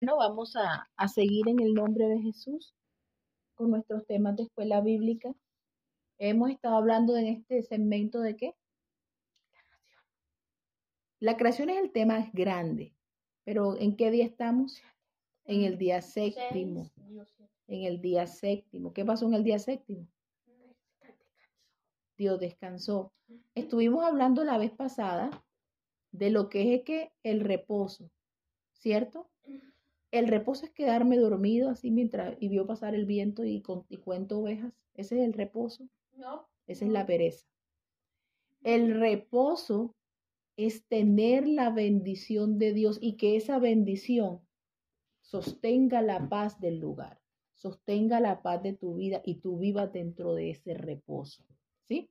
Bueno, vamos a, a seguir en el nombre de Jesús con nuestros temas de escuela bíblica. Hemos estado hablando en este segmento de qué? La creación es el tema grande, pero ¿en qué día estamos? En el día séptimo. En el día séptimo. ¿Qué pasó en el día séptimo? Dios descansó. Estuvimos hablando la vez pasada de lo que es que el reposo, ¿cierto? El reposo es quedarme dormido así mientras y vio pasar el viento y, cuento ovejas. Ese es el reposo. No. Esa es la pereza. El reposo es tener la bendición de Dios y que esa bendición sostenga la paz del lugar, sostenga la paz de tu vida y tú vivas dentro de ese reposo. ¿Sí?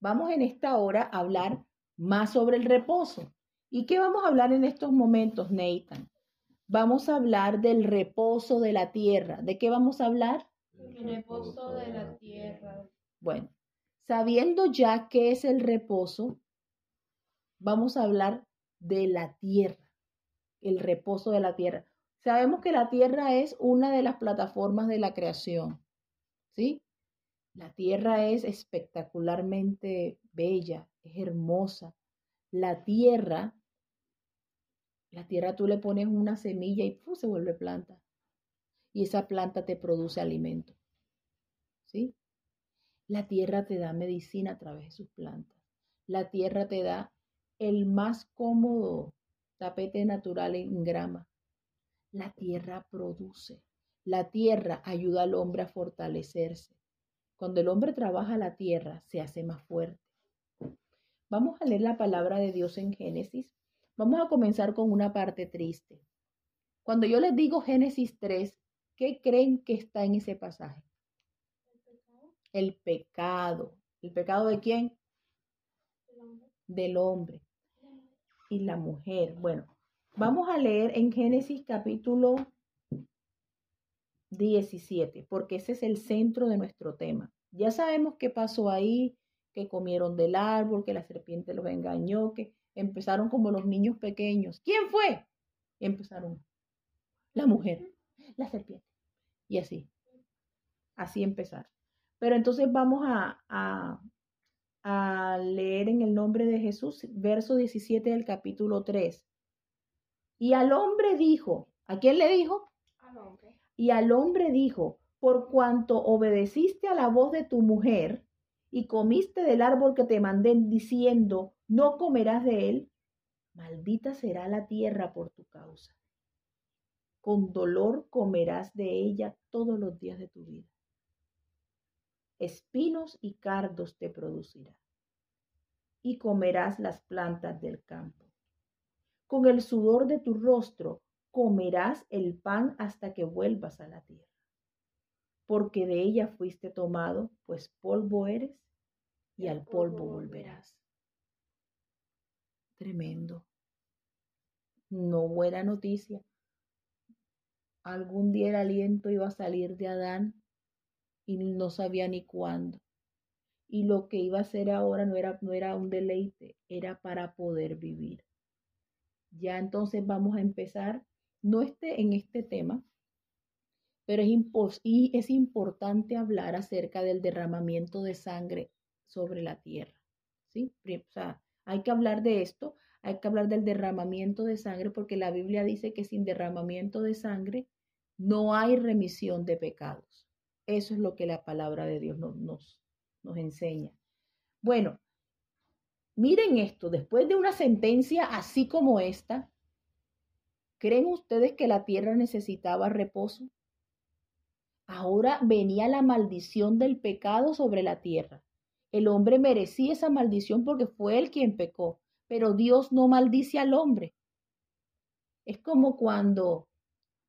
Vamos en esta hora a hablar más sobre el reposo. ¿Y qué vamos a hablar en estos momentos, Nathan? Vamos a hablar del reposo de la tierra. ¿De qué vamos a hablar? El reposo de la tierra. Bueno, sabiendo ya qué es el reposo, vamos a hablar de la tierra, el reposo de la tierra. Sabemos que la tierra es una de las plataformas de la creación, ¿sí? La tierra es espectacularmente bella, es hermosa. La tierra la tierra tú le pones una semilla y se vuelve planta. Y esa planta te produce alimento. ¿Sí? La tierra te da medicina a través de sus plantas. La tierra te da el más cómodo tapete natural en grama. La tierra produce. La tierra ayuda al hombre a fortalecerse. Cuando el hombre trabaja la tierra, se hace más fuerte. Vamos a leer la palabra de Dios en Génesis Vamos a comenzar con una parte triste. Cuando yo les digo Génesis 3, ¿qué creen que está en ese pasaje? El pecado. ¿El pecado de quién? Del hombre y la mujer. Bueno, vamos a leer en Génesis capítulo 17, porque ese es el centro de nuestro tema. Ya sabemos qué pasó ahí, que comieron del árbol, que la serpiente los engañó, que Empezaron como los niños pequeños. ¿Quién fue? Empezaron la mujer, la serpiente. Y así. Así empezar. Pero entonces vamos a, a, a leer en el nombre de Jesús, verso 17 del capítulo 3. Y al hombre dijo, ¿a quién le dijo? Al hombre. Y al hombre dijo, por cuanto obedeciste a la voz de tu mujer y comiste del árbol que te mandé diciendo, no comerás de él, maldita será la tierra por tu causa. Con dolor comerás de ella todos los días de tu vida. Espinos y cardos te producirá, y comerás las plantas del campo. Con el sudor de tu rostro comerás el pan hasta que vuelvas a la tierra porque de ella fuiste tomado, pues polvo eres y al polvo volverás. Tremendo. No buena noticia. Algún día el aliento iba a salir de Adán y no sabía ni cuándo. Y lo que iba a hacer ahora no era, no era un deleite, era para poder vivir. Ya entonces vamos a empezar, no esté en este tema, pero es, y es importante hablar acerca del derramamiento de sangre sobre la tierra. ¿sí? O sea, hay que hablar de esto, hay que hablar del derramamiento de sangre porque la Biblia dice que sin derramamiento de sangre no hay remisión de pecados. Eso es lo que la palabra de Dios nos, nos, enseña. Bueno, miren esto, después de una sentencia así como esta, ¿creen ustedes que la tierra necesitaba reposo? Ahora venía la maldición del pecado sobre la tierra. El hombre merecía esa maldición porque fue él quien pecó, pero Dios no maldice al hombre. Es como cuando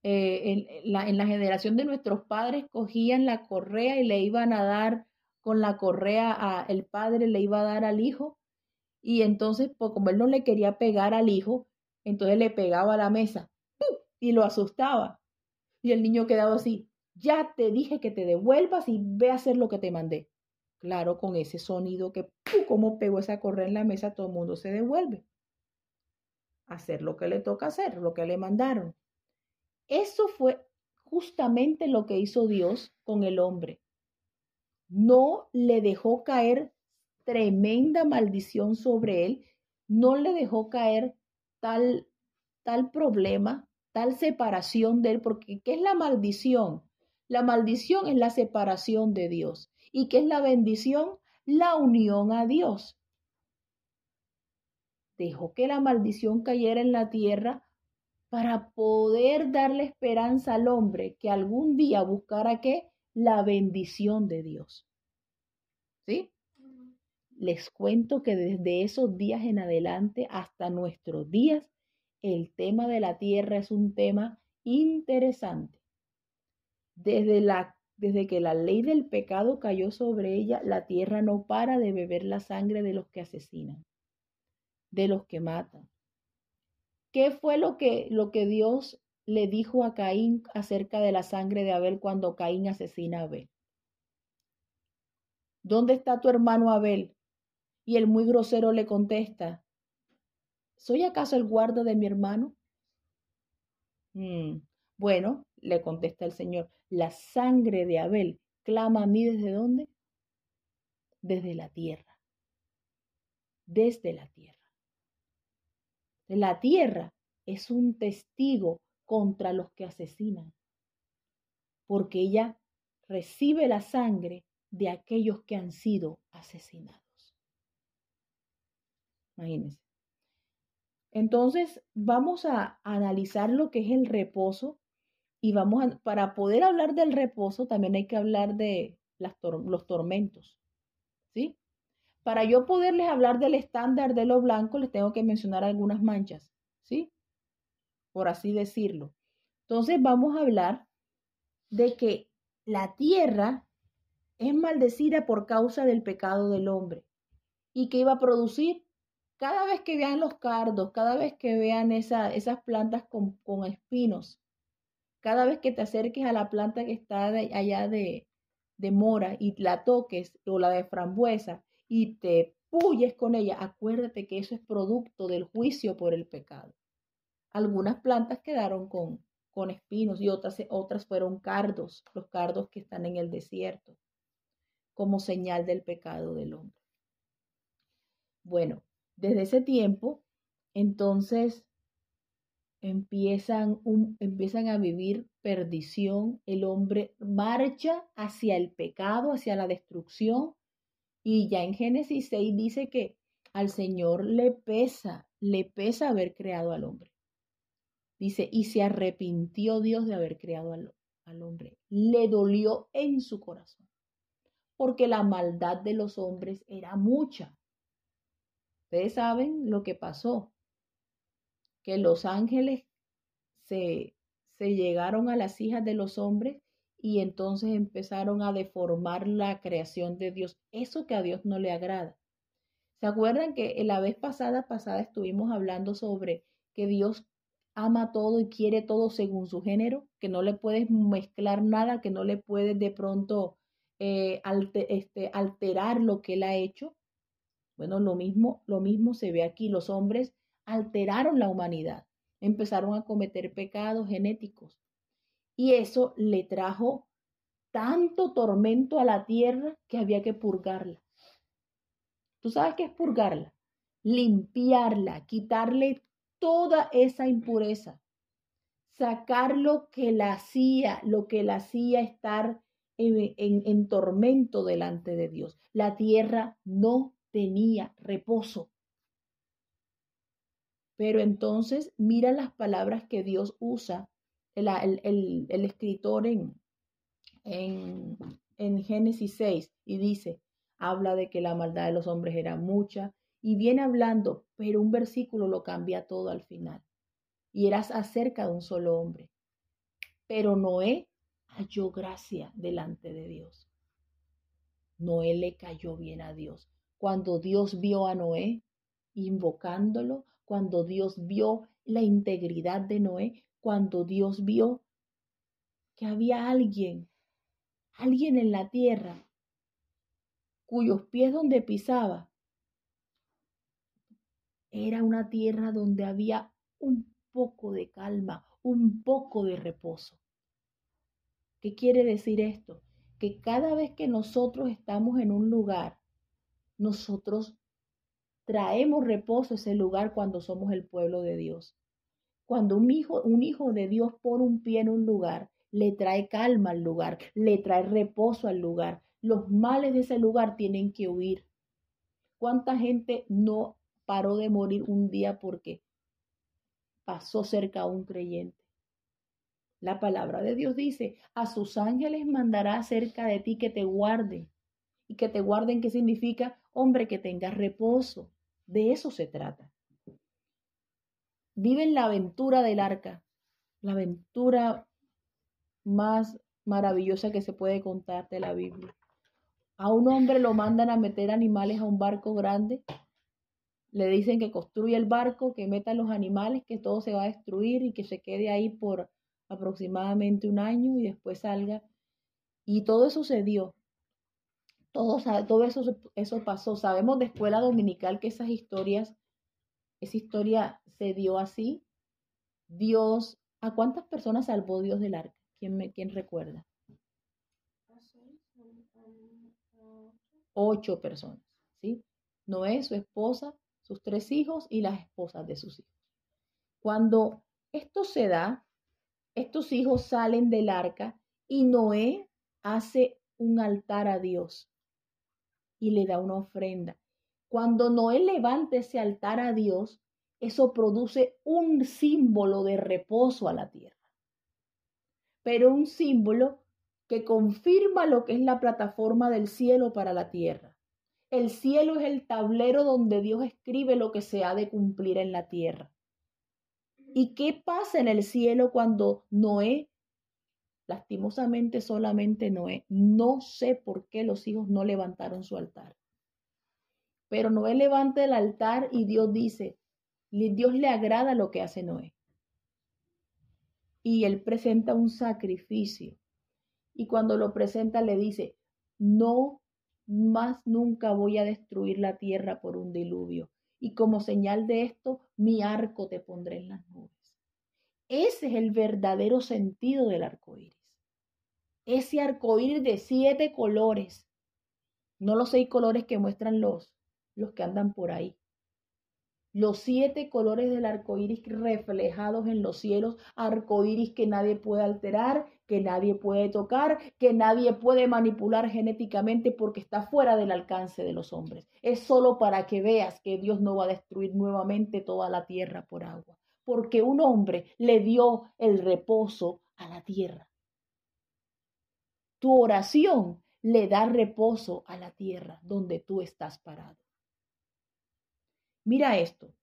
eh, en, la, en, la, generación de nuestros padres cogían la correa y le iban a dar con la correa a el padre le iba a dar al hijo y entonces pues, como él no le quería pegar al hijo, entonces le pegaba a la mesa y lo asustaba y el niño quedaba así ya te dije que te devuelvas y ve a hacer lo que te mandé. Claro, con ese sonido que, como pegó esa correa en la mesa, todo el mundo se devuelve. Hacer lo que le toca hacer, lo que le mandaron. Eso fue justamente lo que hizo Dios con el hombre. No le dejó caer tremenda maldición sobre él, no le dejó caer tal, tal problema, tal separación de él, porque ¿qué es la maldición? La maldición es la separación de Dios. ¿Y qué es la bendición? La unión a Dios. Dejó que la maldición cayera en la tierra para poder darle esperanza al hombre que algún día buscara qué? La bendición de Dios. ¿Sí? Les cuento que desde esos días en adelante hasta nuestros días, el tema de la tierra es un tema interesante. Desde, la, desde que la ley del pecado cayó sobre ella, la tierra no para de beber la sangre de los que asesinan, de los que matan, ¿Qué fue lo que, lo que Dios le dijo a Caín acerca de la sangre de Abel cuando Caín asesina a Abel? ¿Dónde está tu hermano Abel? Y el muy grosero le contesta, ¿soy acaso el guarda de mi hermano? Mm, bueno, le contesta el Señor, la sangre de Abel clama a mí desde dónde? Desde la tierra. Desde la tierra. La tierra es un testigo contra los que asesinan, porque ella recibe la sangre de aquellos que han sido asesinados. Imagínense. Entonces, vamos a analizar lo que es el reposo y vamos a, para poder hablar del reposo también hay que hablar de los tormentos. ¿Sí? Para yo poderles hablar del estándar de lo blanco, les tengo que mencionar algunas manchas, ¿sí? Por así decirlo. Entonces vamos a hablar de que la tierra es maldecida por causa del pecado del hombre y que iba a producir cada vez que vean los cardos, cada vez que vean esas plantas con, con, espinos, cada vez que te acerques a la planta que está allá de, de mora y la toques o la de frambuesa, y te puyes con ella, acuérdate que eso es producto del juicio por el pecado. Algunas plantas quedaron con, con espinos y otras, otras fueron cardos, los cardos que están en el desierto, como señal del pecado del hombre. Bueno, desde ese tiempo, entonces empiezan, un, empiezan a vivir perdición, el hombre marcha hacia el pecado, hacia la destrucción, y ya en Génesis 6 dice que al Señor le pesa, le pesa haber creado al hombre. Dice, y se arrepintió Dios de haber creado al, al hombre. Le dolió en su corazón, porque la maldad de los hombres era mucha. Ustedes saben lo que pasó, que los ángeles se, se llegaron a las hijas de los hombres y entonces empezaron a deformar la creación de Dios, eso que a Dios no le agrada. ¿Se acuerdan que la vez pasada, pasada estuvimos hablando sobre que Dios ama todo y quiere todo según su género, que no le puedes mezclar nada, que no le puedes de pronto eh, este, alterar lo que él ha hecho? Bueno, lo mismo, lo mismo se ve aquí. Los hombres alteraron la humanidad, empezaron a cometer pecados genéticos, y eso le trajo tanto tormento a la tierra que había que purgarla. ¿Tú sabes qué es purgarla? Limpiarla, quitarle toda esa impureza, sacar lo que la hacía, lo que la hacía estar en, en tormento delante de Dios. La tierra no tenía reposo. Pero entonces mira las palabras que Dios usa el, escritor en, en, en Génesis 6 y dice, habla de que la maldad de los hombres era mucha y viene hablando, pero un versículo lo cambia todo al final. Y eras acerca de un solo hombre. Pero Noé halló gracia delante de Dios. Noé le cayó bien a Dios. Cuando Dios vio a Noé invocándolo, cuando Dios vio la integridad de Noé, cuando Dios vio que había alguien, alguien en la tierra, cuyos pies donde pisaba era una tierra donde había un poco de calma, un poco de reposo. ¿Qué quiere decir esto? Que cada vez que nosotros estamos en un lugar, nosotros traemos reposo a ese lugar cuando somos el pueblo de Dios. Cuando un hijo, un hijo de Dios pone un pie en un lugar, le trae calma al lugar, le trae reposo al lugar. Los males de ese lugar tienen que huir. ¿Cuánta gente no paró de morir un día porque pasó cerca a un creyente? La palabra de Dios dice, a sus ángeles mandará cerca de ti que te guarden. Y que te guarden, ¿qué significa? Hombre, que tengas reposo. De eso se trata. Viven la aventura del arca, la aventura más maravillosa que se puede contar de la Biblia. A un hombre lo mandan a meter animales a un barco grande. Le dicen que construya el barco, que meta los animales, que todo se va a destruir y que se quede ahí por aproximadamente un año y después salga. Y todo eso se dio. Todo, todo eso, eso pasó. Sabemos de escuela dominical que esas historias, esa historia se dio así. Dios, ¿a cuántas personas salvó Dios del arca? ¿Quién, me, quién recuerda? Ocho personas, ¿sí? Noé, su esposa, sus tres hijos y las esposas de sus hijos. Cuando esto se da, estos hijos salen del arca y Noé hace un altar a Dios y le da una ofrenda. Cuando Noé levanta ese altar a Dios, eso produce un símbolo de reposo a la tierra, pero un símbolo que confirma lo que es la plataforma del cielo para la tierra. El cielo es el tablero donde Dios escribe lo que se ha de cumplir en la tierra. ¿Y qué pasa en el cielo cuando Noé, lastimosamente solamente Noé, no sé por qué los hijos no levantaron su altar? Pero Noé levanta el altar y Dios dice, Dios le agrada lo que hace Noé. Y él presenta un sacrificio. Y cuando lo presenta le dice, no más nunca voy a destruir la tierra por un diluvio y como señal de esto, mi arco te pondré en las nubes. Ese es el verdadero sentido del arco iris. Ese arco iris de siete colores, no los seis colores que muestran los, los que andan por ahí, los siete colores del arco iris reflejados en los cielos, arco iris que nadie puede alterar, que nadie puede tocar, que nadie puede manipular genéticamente porque está fuera del alcance de los hombres. Es solo para que veas que Dios no va a destruir nuevamente toda la tierra por agua, porque un hombre le dio el reposo a la tierra. Tu oración le da reposo a la tierra donde tú estás parado. Mira esto.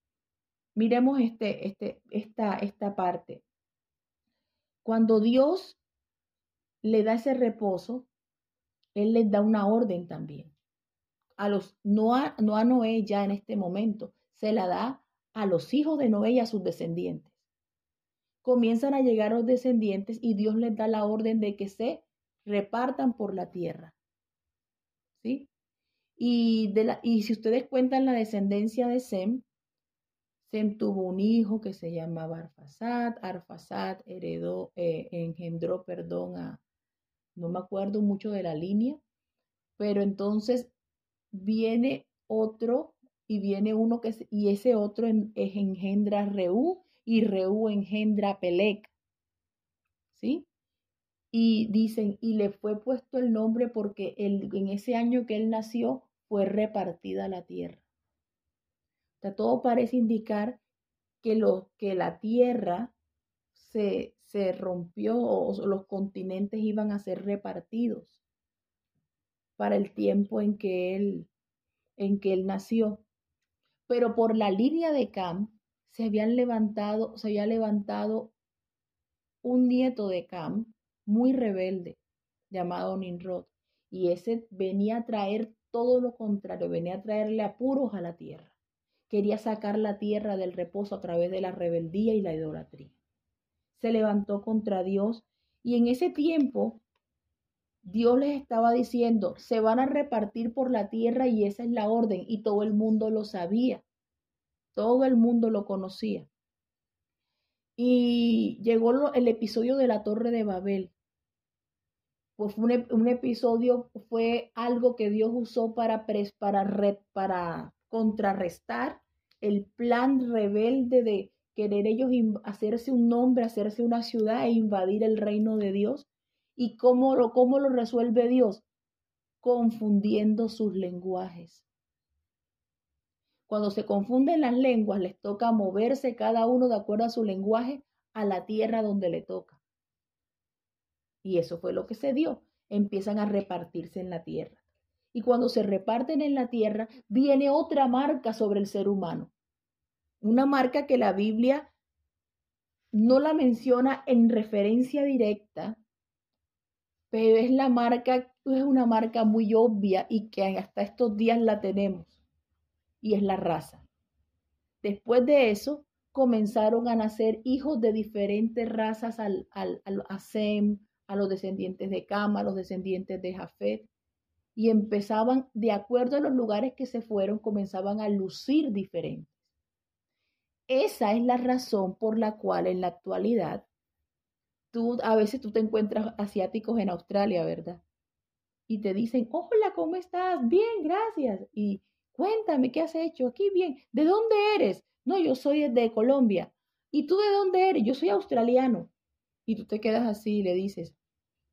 Miremos este, este, esta, esta parte. Cuando Dios le da ese reposo, Él les da una orden también. A los, no, a, no a Noé ya en este momento, se la da a los hijos de Noé y a sus descendientes. Comienzan a llegar los descendientes y Dios les da la orden de que se repartan por la tierra. ¿Sí? Y, de la, y si ustedes cuentan la descendencia de Sem, Sem tuvo un hijo que se llamaba Arfasad, Arfasad heredó, eh, engendró, perdón, a, no me acuerdo mucho de la línea, pero entonces viene otro y viene uno que y ese otro engendra Reú y Reú engendra Pelec. ¿Sí? Y dicen, y le fue puesto el nombre porque el, en ese año que él nació fue repartida la tierra. O sea, todo parece indicar que, lo, que la tierra se, se rompió o los continentes iban a ser repartidos para el tiempo en que él, en que él nació. Pero por la línea de Cam se habían levantado, se había levantado un nieto de Cam muy rebelde llamado Ninrod y ese venía a traer todo lo contrario, venía a traerle apuros a la tierra. Quería sacar la tierra del reposo a través de la rebeldía y la idolatría. Se levantó contra Dios y en ese tiempo Dios les estaba diciendo, se van a repartir por la tierra y esa es la orden y todo el mundo lo sabía. Todo el mundo lo conocía. Y llegó el episodio de la Torre de Babel. Pues un, episodio, fue algo que Dios usó para, para, para contrarrestar el plan rebelde de querer ellos hacerse un nombre, hacerse una ciudad e invadir el reino de Dios. ¿Y cómo lo, cómo lo resuelve Dios? Confundiendo sus lenguajes. Cuando se confunden las lenguas, les toca moverse cada uno de acuerdo a su lenguaje a la tierra donde le toca. Y eso fue lo que se dio. Empiezan a repartirse en la tierra. Y cuando se reparten en la tierra, viene otra marca sobre el ser humano. Una marca que la Biblia no la menciona en referencia directa, pero es la marca, es una marca muy obvia y que hasta estos días la tenemos y es la raza. Después de eso, comenzaron a nacer hijos de diferentes razas al, al, a Sem, a los descendientes de Cam, a los descendientes de Jafet, y empezaban, de acuerdo a los lugares que se fueron, comenzaban a lucir diferentes. Esa es la razón por la cual en la actualidad, tú, a veces tú te encuentras asiáticos en Australia, ¿verdad? Y te dicen, hola, ¿cómo estás? Bien, gracias. Y Cuéntame, ¿qué has hecho? Aquí bien. ¿De dónde eres? No, yo soy de Colombia. ¿Y tú de dónde eres? Yo soy australiano. Y tú te quedas así y le dices,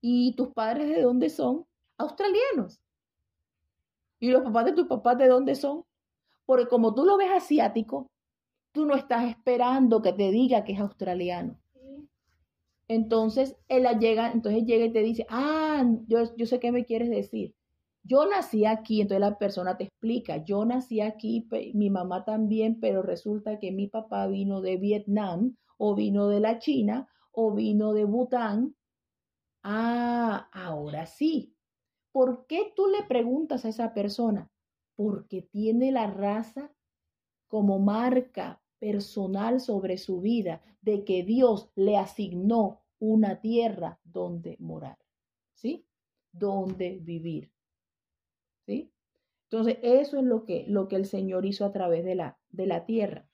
¿y tus padres de dónde son? Australianos. ¿Y los papás de tus papás de dónde son? Porque como tú lo ves asiático, tú no estás esperando que te diga que es australiano. Entonces, él llega, entonces llega y te dice, ah, yo, yo sé qué me quieres decir yo nací aquí, entonces la persona te explica, yo nací aquí, mi mamá también, pero resulta que mi papá vino de Vietnam o vino de la China o vino de Bután. Ah, ahora sí. ¿Por qué tú le preguntas a esa persona? Porque tiene la raza como marca personal sobre su vida de que Dios le asignó una tierra donde morar, ¿sí? Donde vivir. ¿sí? Entonces, eso es lo que, lo que el Señor hizo a través de la, de la tierra.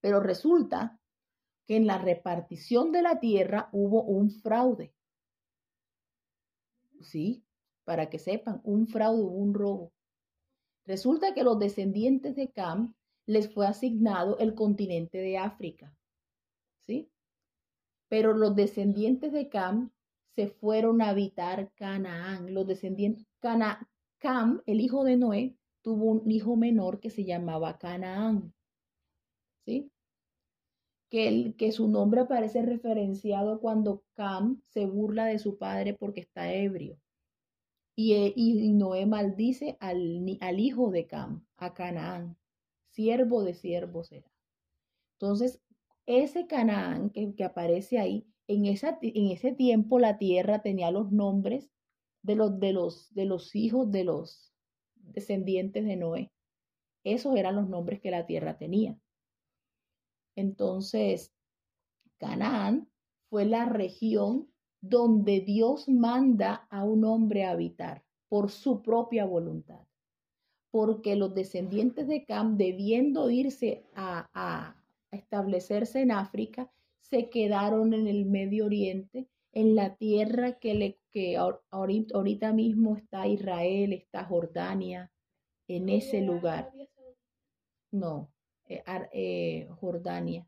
Pero resulta que en la repartición de la tierra hubo un fraude. ¿Sí? Para que sepan, un fraude, un robo. Resulta que los descendientes de Cam les fue asignado el continente de África. ¿Sí? Pero los descendientes de Cam se fueron a habitar Canaán. Los descendientes, Cana, Cam, el hijo de Noé, tuvo un hijo menor que se llamaba Canaán. ¿Sí? Que, su nombre aparece referenciado cuando Cam se burla de su padre porque está ebrio. Y, eh, Noé maldice al, hijo de Cam, a Canaán. Siervo de siervo será. Entonces, ese Canaán que, aparece ahí, en, ese tiempo la tierra tenía los nombres de los hijos de los descendientes de Noé. Esos eran los nombres que la tierra tenía. Entonces, Canaán fue la región donde Dios manda a un hombre a habitar por su propia voluntad. Porque los descendientes de Cam, debiendo irse a, a establecerse en África, se quedaron en el Medio Oriente en la tierra que, le, que ahorita mismo está Israel, está Jordania, en ese lugar. No, eh, eh, Jordania.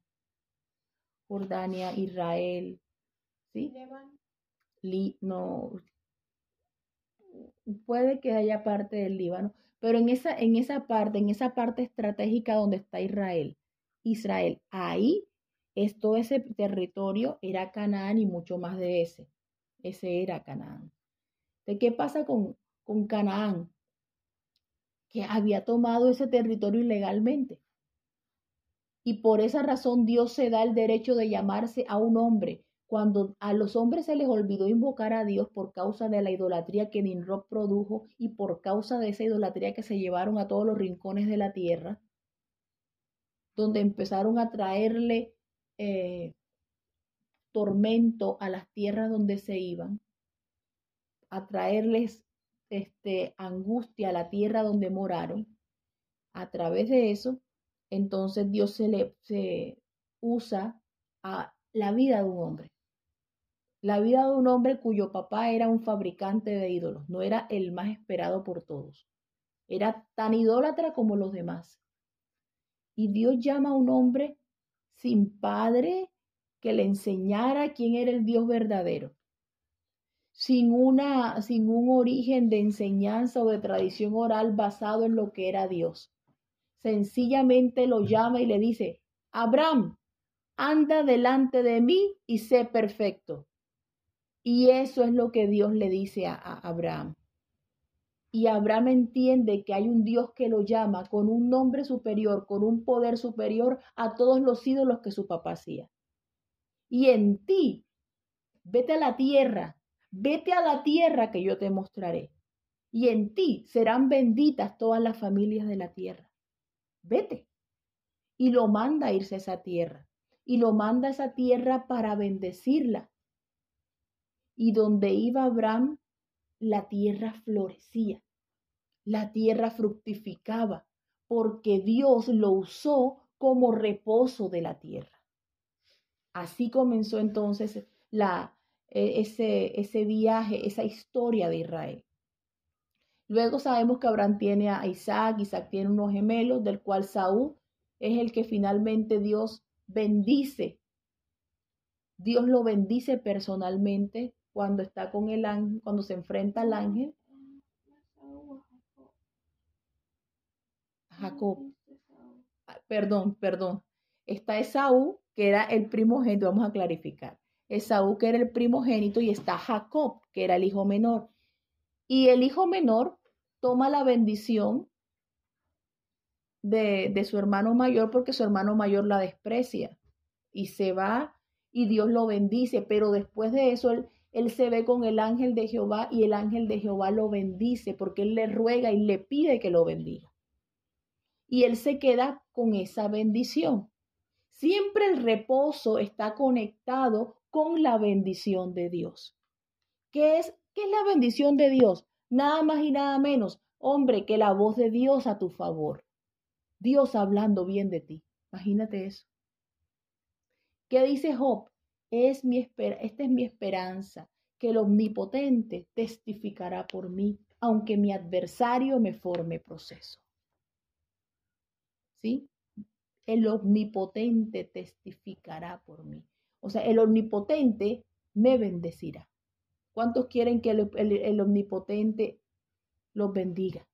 Jordania, Israel, ¿sí? no, puede que haya parte del Líbano, pero en esa, en esa parte, en esa parte estratégica donde está Israel, Israel, ahí esto, ese territorio era Canaán y mucho más de ese. Ese era Canaán. ¿De qué pasa con, con Canaán? Que había tomado ese territorio ilegalmente. Y por esa razón Dios se da el derecho de llamarse a un hombre. Cuando a los hombres se les olvidó invocar a Dios por causa de la idolatría que Nimrod produjo y por causa de esa idolatría que se llevaron a todos los rincones de la tierra, donde empezaron a traerle eh, tormento a las tierras donde se iban, a traerles este, angustia a la tierra donde moraron, a través de eso, entonces Dios se le usa a la vida de un hombre. La vida de un hombre cuyo papá era un fabricante de ídolos, no era el más esperado por todos. Era tan idólatra como los demás. Y Dios llama a un hombre sin padre que le enseñara quién era el Dios verdadero, sin, una, sin un origen de enseñanza o de tradición oral basado en lo que era Dios. Sencillamente lo llama y le dice, Abraham, anda delante de mí y sé perfecto. Y eso es lo que Dios le dice a, a Abraham. Y Abraham entiende que hay un Dios que lo llama con un nombre superior, con un poder superior a todos los ídolos que su papá hacía. Y en ti, vete a la tierra, vete a la tierra que yo te mostraré. Y en ti serán benditas todas las familias de la tierra. Vete. Y lo manda a irse a esa tierra. Y lo manda a esa tierra para bendecirla. Y donde iba Abraham, la tierra florecía, la tierra fructificaba, porque Dios lo usó como reposo de la tierra. Así comenzó entonces la, e, ese, ese viaje, esa historia de Israel. Luego sabemos que Abraham tiene a Isaac, Isaac tiene unos gemelos, del cual Saúl es el que finalmente Dios bendice. Dios lo bendice personalmente cuando está con el ángel, cuando se enfrenta al ángel. Jacob. Ah, perdón, perdón. Está Esaú, que era el primogénito, vamos a clarificar. Esaú, que era el primogénito, y está Jacob, que era el hijo menor. Y el hijo menor toma la bendición de, de su hermano mayor porque su hermano mayor la desprecia y se va y Dios lo bendice, pero después de eso él, él se ve con el ángel de Jehová y el ángel de Jehová lo bendice porque él le ruega y le pide que lo bendiga. Y él se queda con esa bendición. Siempre el reposo está conectado con la bendición de Dios. ¿Qué es, qué es la bendición de Dios? Nada más y nada menos, hombre, que la voz de Dios a tu favor. Dios hablando bien de ti. Imagínate eso. ¿Qué dice Job? Es mi esta es mi esperanza, que el omnipotente testificará por mí, aunque mi adversario me forme proceso. ¿Sí? El omnipotente testificará por mí. O sea, el omnipotente me bendecirá. ¿Cuántos quieren que el, omnipotente los bendiga?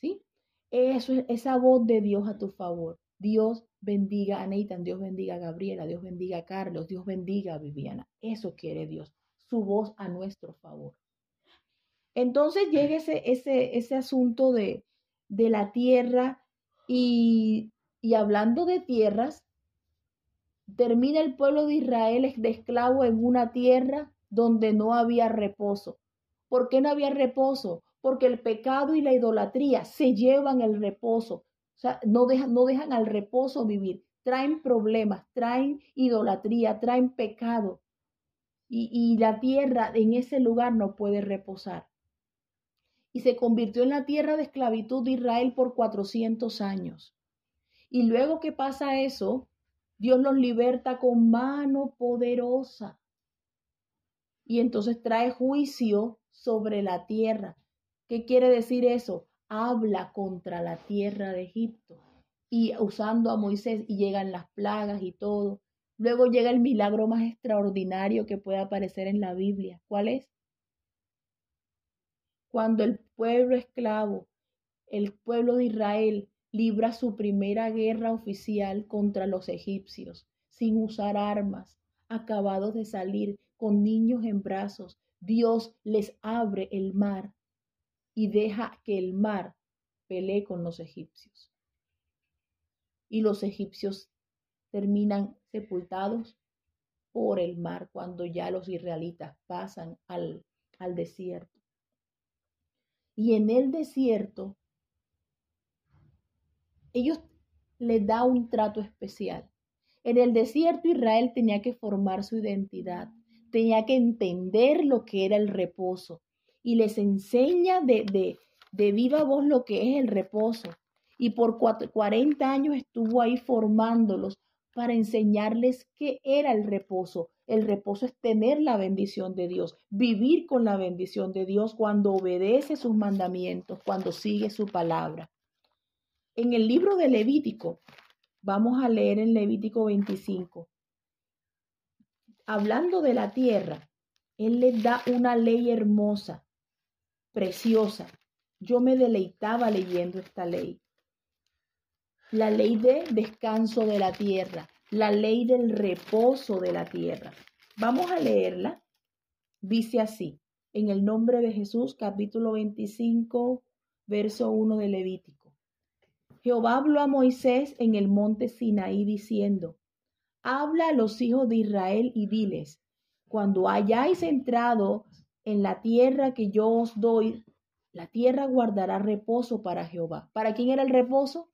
¿Sí? Eso es esa voz de Dios a tu favor. Dios bendiga a Nathan, Dios bendiga a Gabriela, Dios bendiga a Carlos, Dios bendiga a Viviana. Eso quiere Dios, su voz a nuestro favor. Entonces llega ese, ese, ese asunto de, de la tierra y, y hablando de tierras, termina el pueblo de Israel de esclavo en una tierra donde no había reposo. ¿Por qué no había reposo? Porque el pecado y la idolatría se llevan el reposo, o sea, no dejan, no dejan al reposo vivir. Traen problemas, traen idolatría, traen pecado. Y, y la tierra en ese lugar no puede reposar. Y se convirtió en la tierra de esclavitud de Israel por 400 años. Y luego que pasa eso, Dios los liberta con mano poderosa. Y entonces trae juicio sobre la tierra. ¿Qué quiere decir eso? habla contra la tierra de Egipto y usando a Moisés y llegan las plagas y todo. Luego llega el milagro más extraordinario que puede aparecer en la Biblia. ¿Cuál es? Cuando el pueblo esclavo, el pueblo de Israel, libra su primera guerra oficial contra los egipcios, sin usar armas, acabados de salir, con niños en brazos, Dios les abre el mar y deja que el mar pelee con los egipcios. Y los egipcios terminan sepultados por el mar cuando ya los israelitas pasan al, al desierto. Y en el desierto, ellos les da un trato especial. En el desierto Israel tenía que formar su identidad, tenía que entender lo que era el reposo, y les enseña de, de, de viva voz lo que es el reposo. Y por 40 años estuvo ahí formándolos para enseñarles qué era el reposo. El reposo es tener la bendición de Dios, vivir con la bendición de Dios cuando obedece sus mandamientos, cuando sigue su palabra. En el libro de Levítico, vamos a leer en Levítico 25, hablando de la tierra, Él les da una ley hermosa, preciosa. Yo me deleitaba leyendo esta ley la ley de descanso de la tierra, la ley del reposo de la tierra. Vamos a leerla. Dice así, en el nombre de Jesús, capítulo 25, verso 1 de Levítico. Jehová habló a Moisés en el monte Sinaí diciendo, Habla a los hijos de Israel y diles, cuando hayáis entrado en la tierra que yo os doy, la tierra guardará reposo para Jehová. ¿Para quién era el reposo?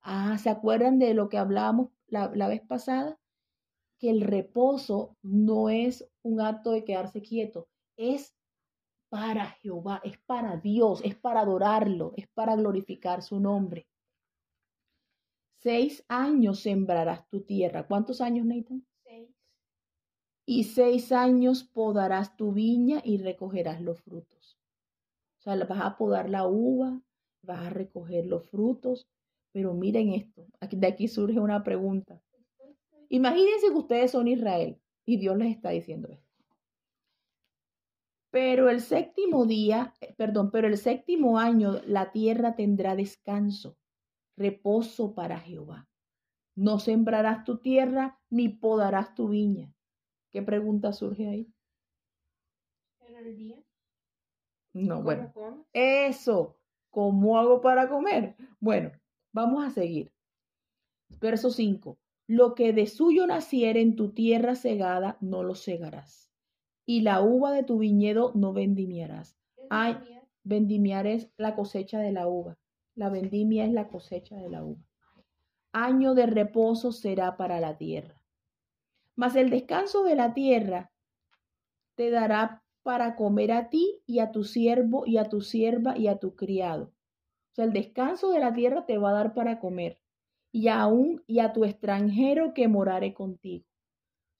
Ah, ¿se acuerdan de lo que hablábamos la, vez pasada? Que el reposo no es un acto de quedarse quieto, es para Jehová, es para Dios, es para adorarlo, es para glorificar su nombre. Seis años sembrarás tu tierra. ¿Cuántos años, Nathan? Seis. Y seis años podarás tu viña y recogerás los frutos. O sea, vas a podar la uva, vas a recoger los frutos, pero miren esto, de aquí surge una pregunta. Imagínense que ustedes son Israel y Dios les está diciendo esto. Pero el séptimo día, eh, perdón, pero el séptimo año la tierra tendrá descanso, reposo para Jehová. No sembrarás tu tierra ni podarás tu viña. ¿Qué pregunta surge ahí? ¿Era el día? No, bueno. Eso, ¿cómo hago para comer? Bueno, Vamos a seguir. Verso 5. Lo que de suyo naciere en tu tierra segada, no lo segarás. Y la uva de tu viñedo no vendimiarás. Ay, vendimiar es la cosecha de la uva. La vendimia es la cosecha de la uva. Año de reposo será para la tierra. Mas el descanso de la tierra te dará para comer a ti y a tu siervo y a tu sierva y a tu criado o sea, el descanso de la tierra te va a dar para comer. Y aún y a tu extranjero que morare contigo.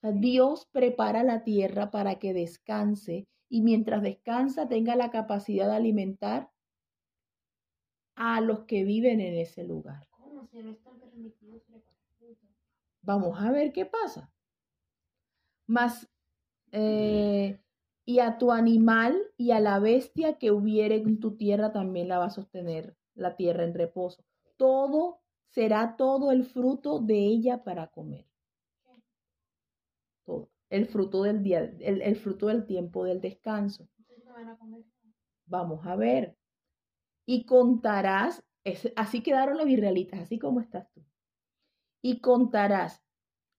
Dios prepara la tierra para que descanse y mientras descansa tenga la capacidad de alimentar a los que viven en ese lugar. ¿Cómo si no están permitidos Vamos a ver qué pasa. Más eh, y a tu animal y a la bestia que hubiere en tu tierra también la va a sostener la tierra en reposo. Todo será todo el fruto de ella para comer. Todo. El fruto del día, el, fruto del tiempo del descanso. Vamos a ver. Y contarás, así quedaron los israelitas, así como estás tú. Y contarás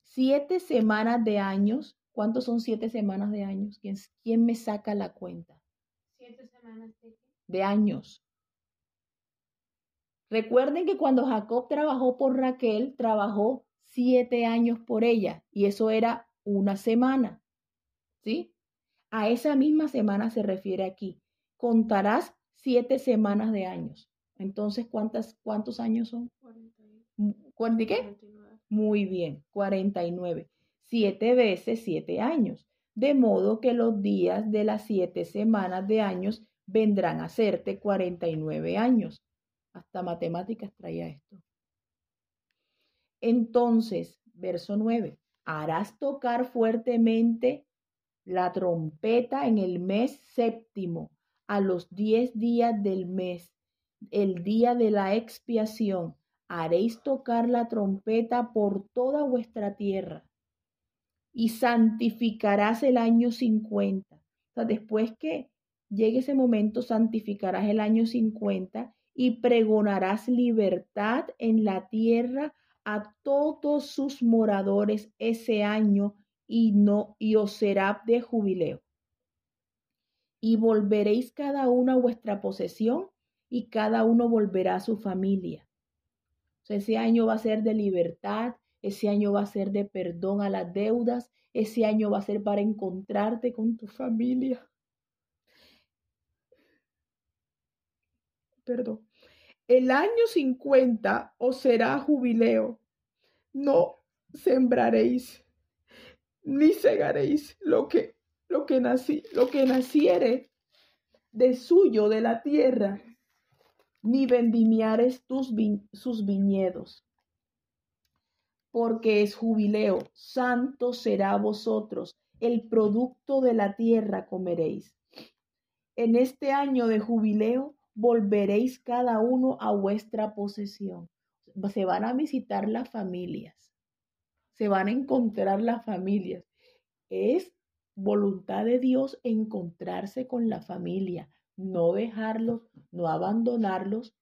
siete semanas de años. ¿Cuántos son siete semanas de años? ¿Quién, quién me saca la cuenta? Siete semanas de, de años. Recuerden que cuando Jacob trabajó por Raquel, trabajó siete años por ella y eso era una semana. ¿Sí? A esa misma semana se refiere aquí. Contarás siete semanas de años. Entonces, ¿cuántas, ¿cuántos años son? ¿Cuánto qué? Muy bien, 49. Siete veces siete años. De modo que los días de las siete semanas de años vendrán a serte 49 años. Hasta matemáticas traía esto. Entonces, verso 9, harás tocar fuertemente la trompeta en el mes séptimo, a los diez días del mes, el día de la expiación. Haréis tocar la trompeta por toda vuestra tierra y santificarás el año 50. O sea, después que llegue ese momento, santificarás el año 50 y pregonarás libertad en la tierra a todos sus moradores ese año y no y os será de jubileo. Y volveréis cada uno a vuestra posesión y cada uno volverá a su familia. ese año va a ser de libertad, ese año va a ser de perdón a las deudas, ese año va a ser para encontrarte con tu familia. perdón, el año 50 os será jubileo, no sembraréis, ni segaréis lo que, lo que, nací, lo que naciere de suyo de la tierra, ni vendimiares tus sus viñedos. Porque es jubileo, santo será vosotros, el producto de la tierra comeréis. En este año de jubileo volveréis cada uno a vuestra posesión. Se van a visitar las familias, se van a encontrar las familias. Es voluntad de Dios encontrarse con la familia, no dejarlos, no abandonarlos.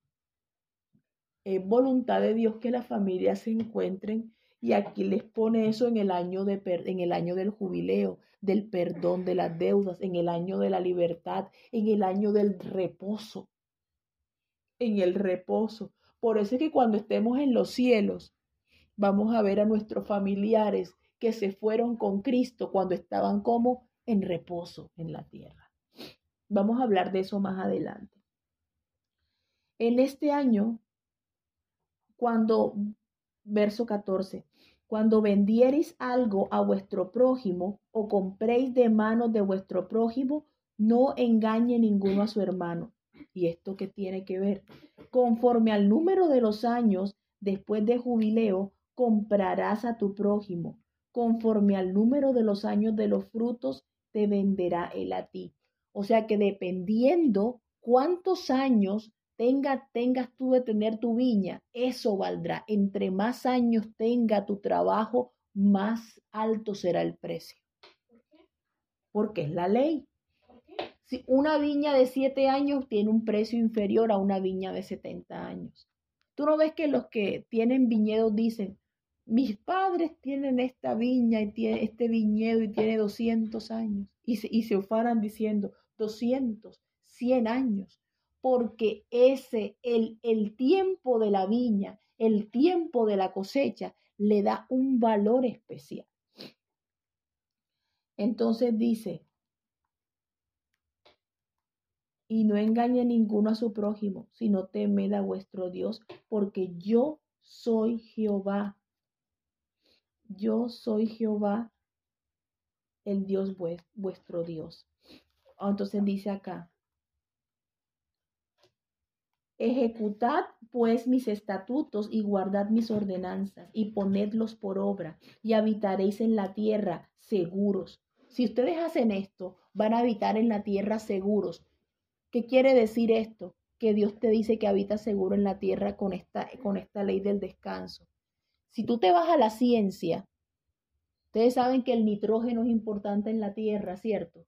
Es voluntad de Dios que las familias se encuentren y aquí les pone eso en el año, de, en el año del jubileo, del perdón de las deudas, en el año de la libertad, en el año del reposo. En el reposo. Por eso es que cuando estemos en los cielos, vamos a ver a nuestros familiares que se fueron con Cristo cuando estaban como en reposo en la tierra. Vamos a hablar de eso más adelante. En este año, cuando, verso 14, cuando vendiereis algo a vuestro prójimo o compréis de manos de vuestro prójimo, no engañe ninguno a su hermano. ¿Y esto qué tiene que ver? Conforme al número de los años después de jubileo, comprarás a tu prójimo. Conforme al número de los años de los frutos, te venderá él a ti. O sea que dependiendo cuántos años tenga, tengas tú de tener tu viña, eso valdrá. Entre más años tenga tu trabajo, más alto será el precio. ¿Por qué? Porque es la ley. Si una viña de siete años tiene un precio inferior a una viña de 70 años. Tú no ves que los que tienen viñedos dicen, mis padres tienen esta viña y tiene este viñedo y tiene 200 años. Y se, y se ufaran diciendo, 200, 100 años porque ese, el, el tiempo de la viña, el tiempo de la cosecha, le da un valor especial. Entonces dice, y no engañe ninguno a su prójimo, sino temed a vuestro Dios, porque yo soy Jehová. Yo soy Jehová, el Dios vuestro Dios. Entonces dice acá, Ejecutad pues mis estatutos y guardad mis ordenanzas y ponedlos por obra y habitaréis en la tierra seguros. Si ustedes hacen esto, van a habitar en la tierra seguros. ¿Qué quiere decir esto? Que Dios te dice que habita seguro en la tierra con esta, con esta ley del descanso. Si tú te vas a la ciencia, ustedes saben que el nitrógeno es importante en la tierra, ¿cierto?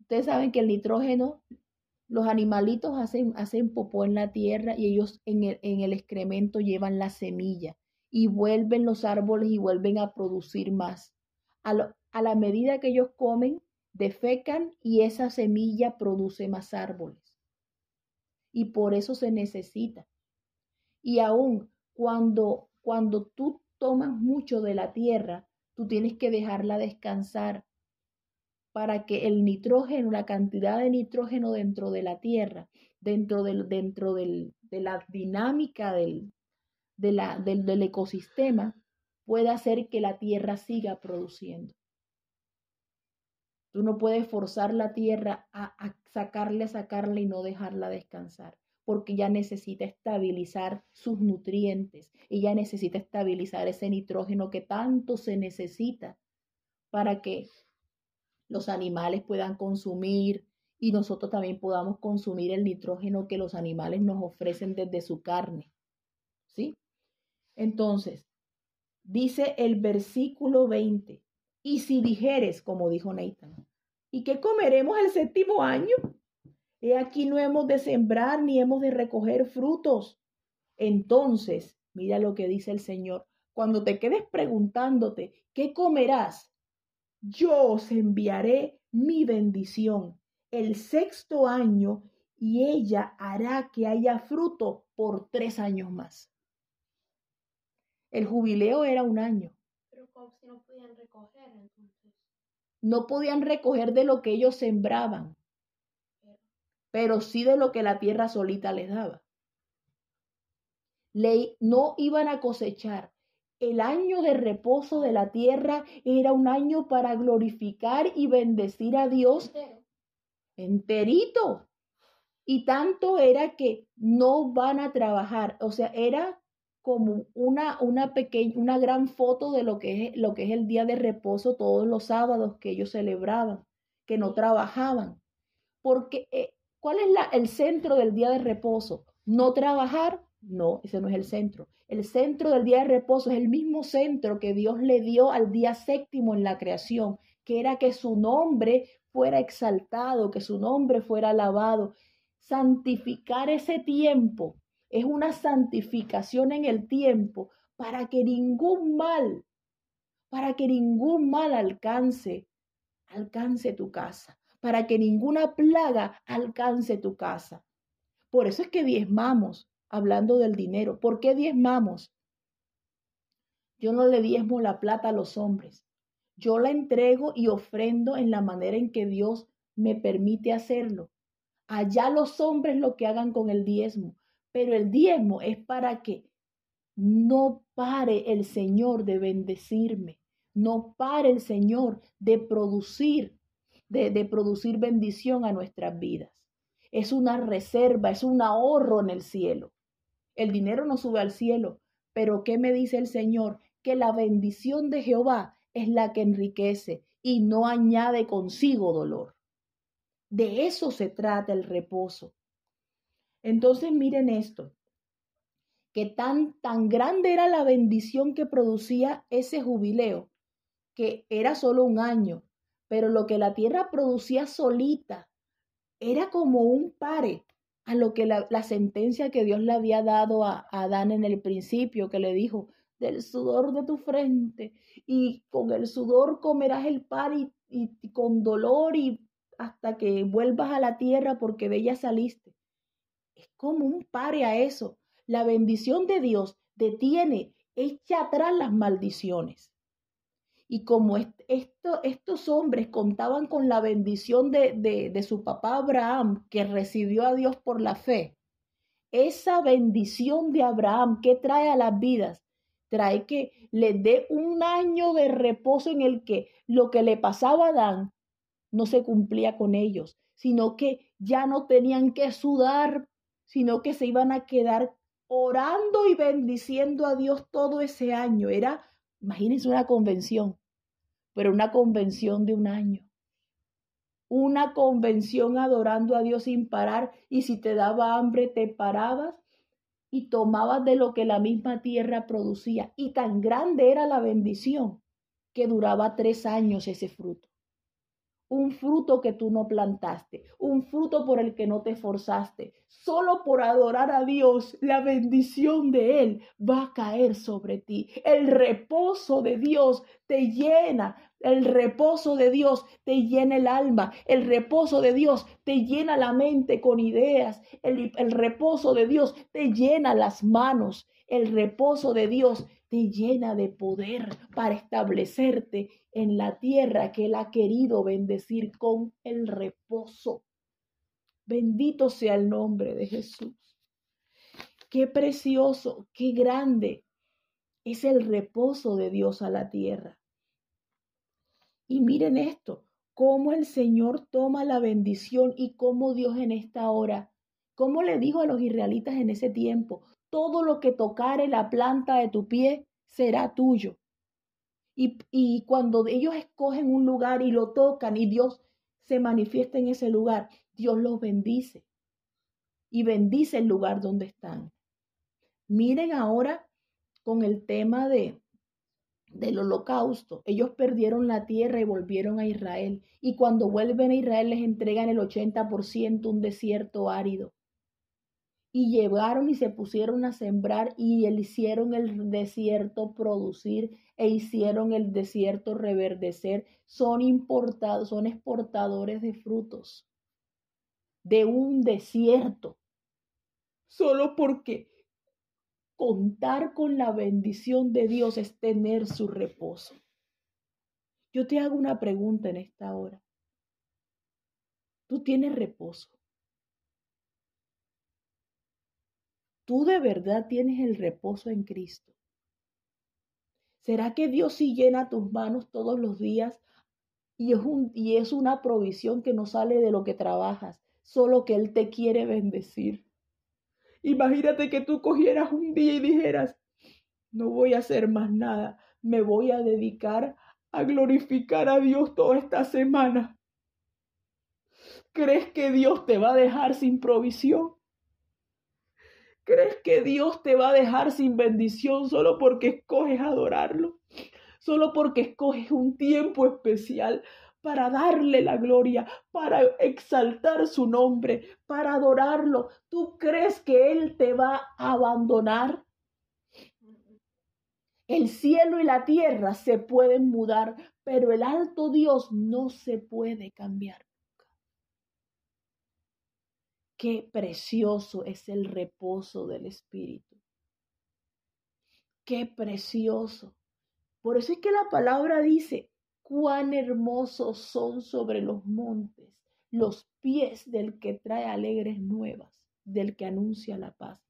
Ustedes saben que el nitrógeno los animalitos hacen, hacen popó en la tierra y ellos en el, en el excremento llevan la semilla y vuelven los árboles y vuelven a producir más. A, a la medida que ellos comen, defecan y esa semilla produce más árboles. Y por eso se necesita. Y aún cuando, cuando tú tomas mucho de la tierra, tú tienes que dejarla descansar para que el nitrógeno, la cantidad de nitrógeno dentro de la tierra, dentro, del, dentro del, de la dinámica del, del, del ecosistema, pueda hacer que la tierra siga produciendo. Tú no puedes forzar la tierra a, a sacarle, sacarle y no dejarla descansar, porque ya necesita estabilizar sus nutrientes, ella necesita estabilizar ese nitrógeno que tanto se necesita para que los animales puedan consumir y nosotros también podamos consumir el nitrógeno que los animales nos ofrecen desde su carne. ¿Sí? Entonces, dice el versículo 20, y si dijeres, como dijo Nathan, ¿y qué comeremos el séptimo año? He aquí no hemos de sembrar ni hemos de recoger frutos. Entonces, mira lo que dice el Señor, cuando te quedes preguntándote, ¿qué comerás? yo os enviaré mi bendición el sexto año y ella hará que haya fruto por tres años más. El jubileo era un año. Pero no podían recoger entonces. No podían recoger de lo que ellos sembraban, pero sí de lo que la tierra solita les daba. Le, no iban a cosechar, el año de reposo de la tierra era un año para glorificar y bendecir a Dios enterito. Y tanto era que no van a trabajar, o sea, era como una, una pequeña, una gran foto de lo que, es, lo que es el día de reposo todos los sábados que ellos celebraban, que no trabajaban. Porque, eh, ¿cuál es el centro del día de reposo? ¿No trabajar? No, ese no es el centro. El centro del día de reposo es el mismo centro que Dios le dio al día séptimo en la creación, que era que su nombre fuera exaltado, que su nombre fuera alabado. Santificar ese tiempo es una santificación en el tiempo para que ningún mal, para que ningún mal alcance, alcance tu casa, para que ninguna plaga alcance tu casa. Por eso es que diezmamos, hablando del dinero. ¿Por qué diezmamos? Yo no le diezmo la plata a los hombres. Yo la entrego y ofrendo en la manera en que Dios me permite hacerlo. Allá los hombres lo que hagan con el diezmo, pero el diezmo es para que no pare el Señor de bendecirme, no pare el Señor de producir, de, producir bendición a nuestras vidas. Es una reserva, es un ahorro en el cielo. El dinero no sube al cielo, pero ¿qué me dice el Señor? Que la bendición de Jehová es la que enriquece y no añade consigo dolor. De eso se trata el reposo. Entonces miren esto, que tan, tan grande era la bendición que producía ese jubileo, que era solo un año, pero lo que la tierra producía solita era como un pare a lo que la, sentencia que Dios le había dado a, a Adán en el principio, que le dijo, del sudor de tu frente y con el sudor comerás el pan y, con dolor y hasta que vuelvas a la tierra porque de ella saliste. Es como un pare a eso. La bendición de Dios detiene, echa atrás las maldiciones. Y como esto, estos hombres contaban con la bendición de, de, su papá Abraham, que recibió a Dios por la fe, esa bendición de Abraham que trae a las vidas trae que le dé un año de reposo en el que lo que le pasaba a Adán no se cumplía con ellos, sino que ya no tenían que sudar, sino que se iban a quedar orando y bendiciendo a Dios todo ese año. Era, imagínense una convención, pero una convención de un año. Una convención adorando a Dios sin parar y si te daba hambre te parabas y tomabas de lo que la misma tierra producía. Y tan grande era la bendición que duraba tres años ese fruto. Un fruto que tú no plantaste, un fruto por el que no te esforzaste. Solo por adorar a Dios, la bendición de Él va a caer sobre ti. El reposo de Dios te llena, el reposo de Dios te llena el alma. El reposo de Dios te llena la mente con ideas. El, reposo de Dios te llena las manos. El reposo de Dios te llena de poder para establecerte en la tierra que Él ha querido bendecir con el reposo. Bendito sea el nombre de Jesús. Qué precioso, qué grande es el reposo de Dios a la tierra. Y miren esto, cómo el Señor toma la bendición y cómo Dios en esta hora, cómo le dijo a los israelitas en ese tiempo, todo lo que tocare la planta de tu pie será tuyo. Y, y cuando ellos escogen un lugar y lo tocan y Dios se manifiesta en ese lugar, Dios los bendice y bendice el lugar donde están. Miren ahora con el tema de, del holocausto. Ellos perdieron la tierra y volvieron a Israel. Y cuando vuelven a Israel les entregan el 80% un desierto árido. Y llegaron y se pusieron a sembrar y hicieron el desierto producir e hicieron el desierto reverdecer. Son importados, son exportadores de frutos de un desierto. Solo porque contar con la bendición de Dios es tener su reposo. Yo te hago una pregunta en esta hora. ¿Tú tienes reposo? ¿Tú de verdad tienes el reposo en Cristo? ¿Será que Dios sí llena tus manos todos los días? Y es, un, y es una provisión que no sale de lo que trabajas, solo que Él te quiere bendecir. Imagínate que tú cogieras un día y dijeras, no voy a hacer más nada, me voy a dedicar a glorificar a Dios toda esta semana. ¿Crees que Dios te va a dejar sin provisión? ¿Crees que Dios te va a dejar sin bendición solo porque escoges adorarlo? Solo porque escoges un tiempo especial para darle la gloria, para exaltar su nombre, para adorarlo. ¿Tú crees que Él te va a abandonar? El cielo y la tierra se pueden mudar, pero el alto Dios no se puede cambiar. Qué precioso es el reposo del Espíritu. Qué precioso. Por eso es que la palabra dice, cuán hermosos son sobre los montes los pies del que trae alegres nuevas, del que anuncia la paz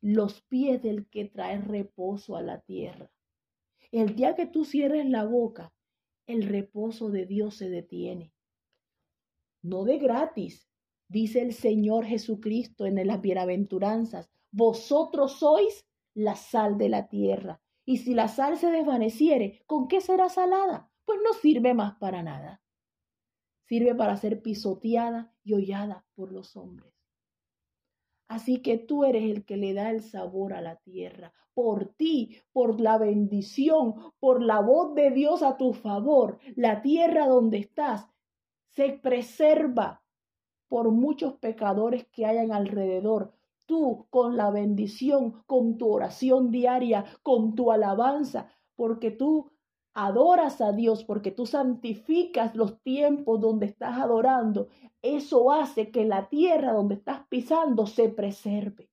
los pies del que trae reposo a la tierra. El día que tú cierres la boca, el reposo de Dios se detiene. No de gratis, dice el Señor Jesucristo en las bienaventuranzas, vosotros sois la sal de la tierra. Y si la sal se desvaneciere, ¿con qué será salada? Pues no sirve más para nada. Sirve para ser pisoteada y hollada por los hombres. Así que tú eres el que le da el sabor a la tierra. Por ti, por la bendición, por la voz de Dios a tu favor, la tierra donde estás se preserva por muchos pecadores que hayan alrededor. Tú con la bendición, con tu oración diaria, con tu alabanza, porque tú adoras a Dios, porque tú santificas los tiempos donde estás adorando, eso hace que la tierra donde estás pisando se preserve.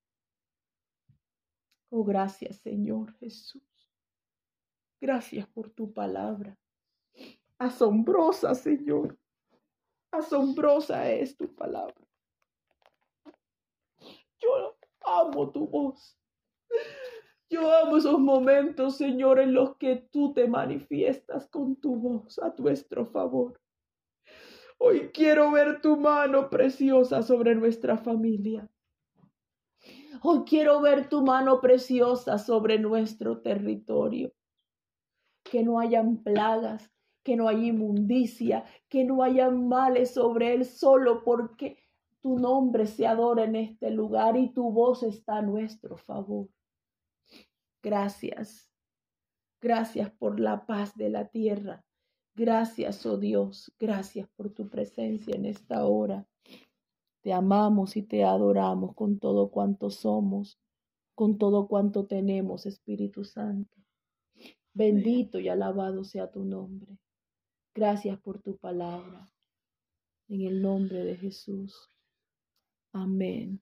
Oh, gracias Señor Jesús. Gracias por tu palabra. Asombrosa, Señor. Asombrosa es tu palabra. Yo amo tu voz. Yo amo esos momentos, Señor, en los que tú te manifiestas con tu voz a nuestro favor. Hoy quiero ver tu mano preciosa sobre nuestra familia. Hoy quiero ver tu mano preciosa sobre nuestro territorio. Que no hayan plagas, que no haya inmundicia, que no hayan males sobre él solo porque tu nombre se adora en este lugar y tu voz está a nuestro favor. Gracias. Gracias por la paz de la tierra. Gracias, oh Dios. Gracias por tu presencia en esta hora. Te amamos y te adoramos con todo cuanto somos, con todo cuanto tenemos, Espíritu Santo. Bendito y alabado sea tu nombre. Gracias por tu palabra. En el nombre de Jesús. Amén.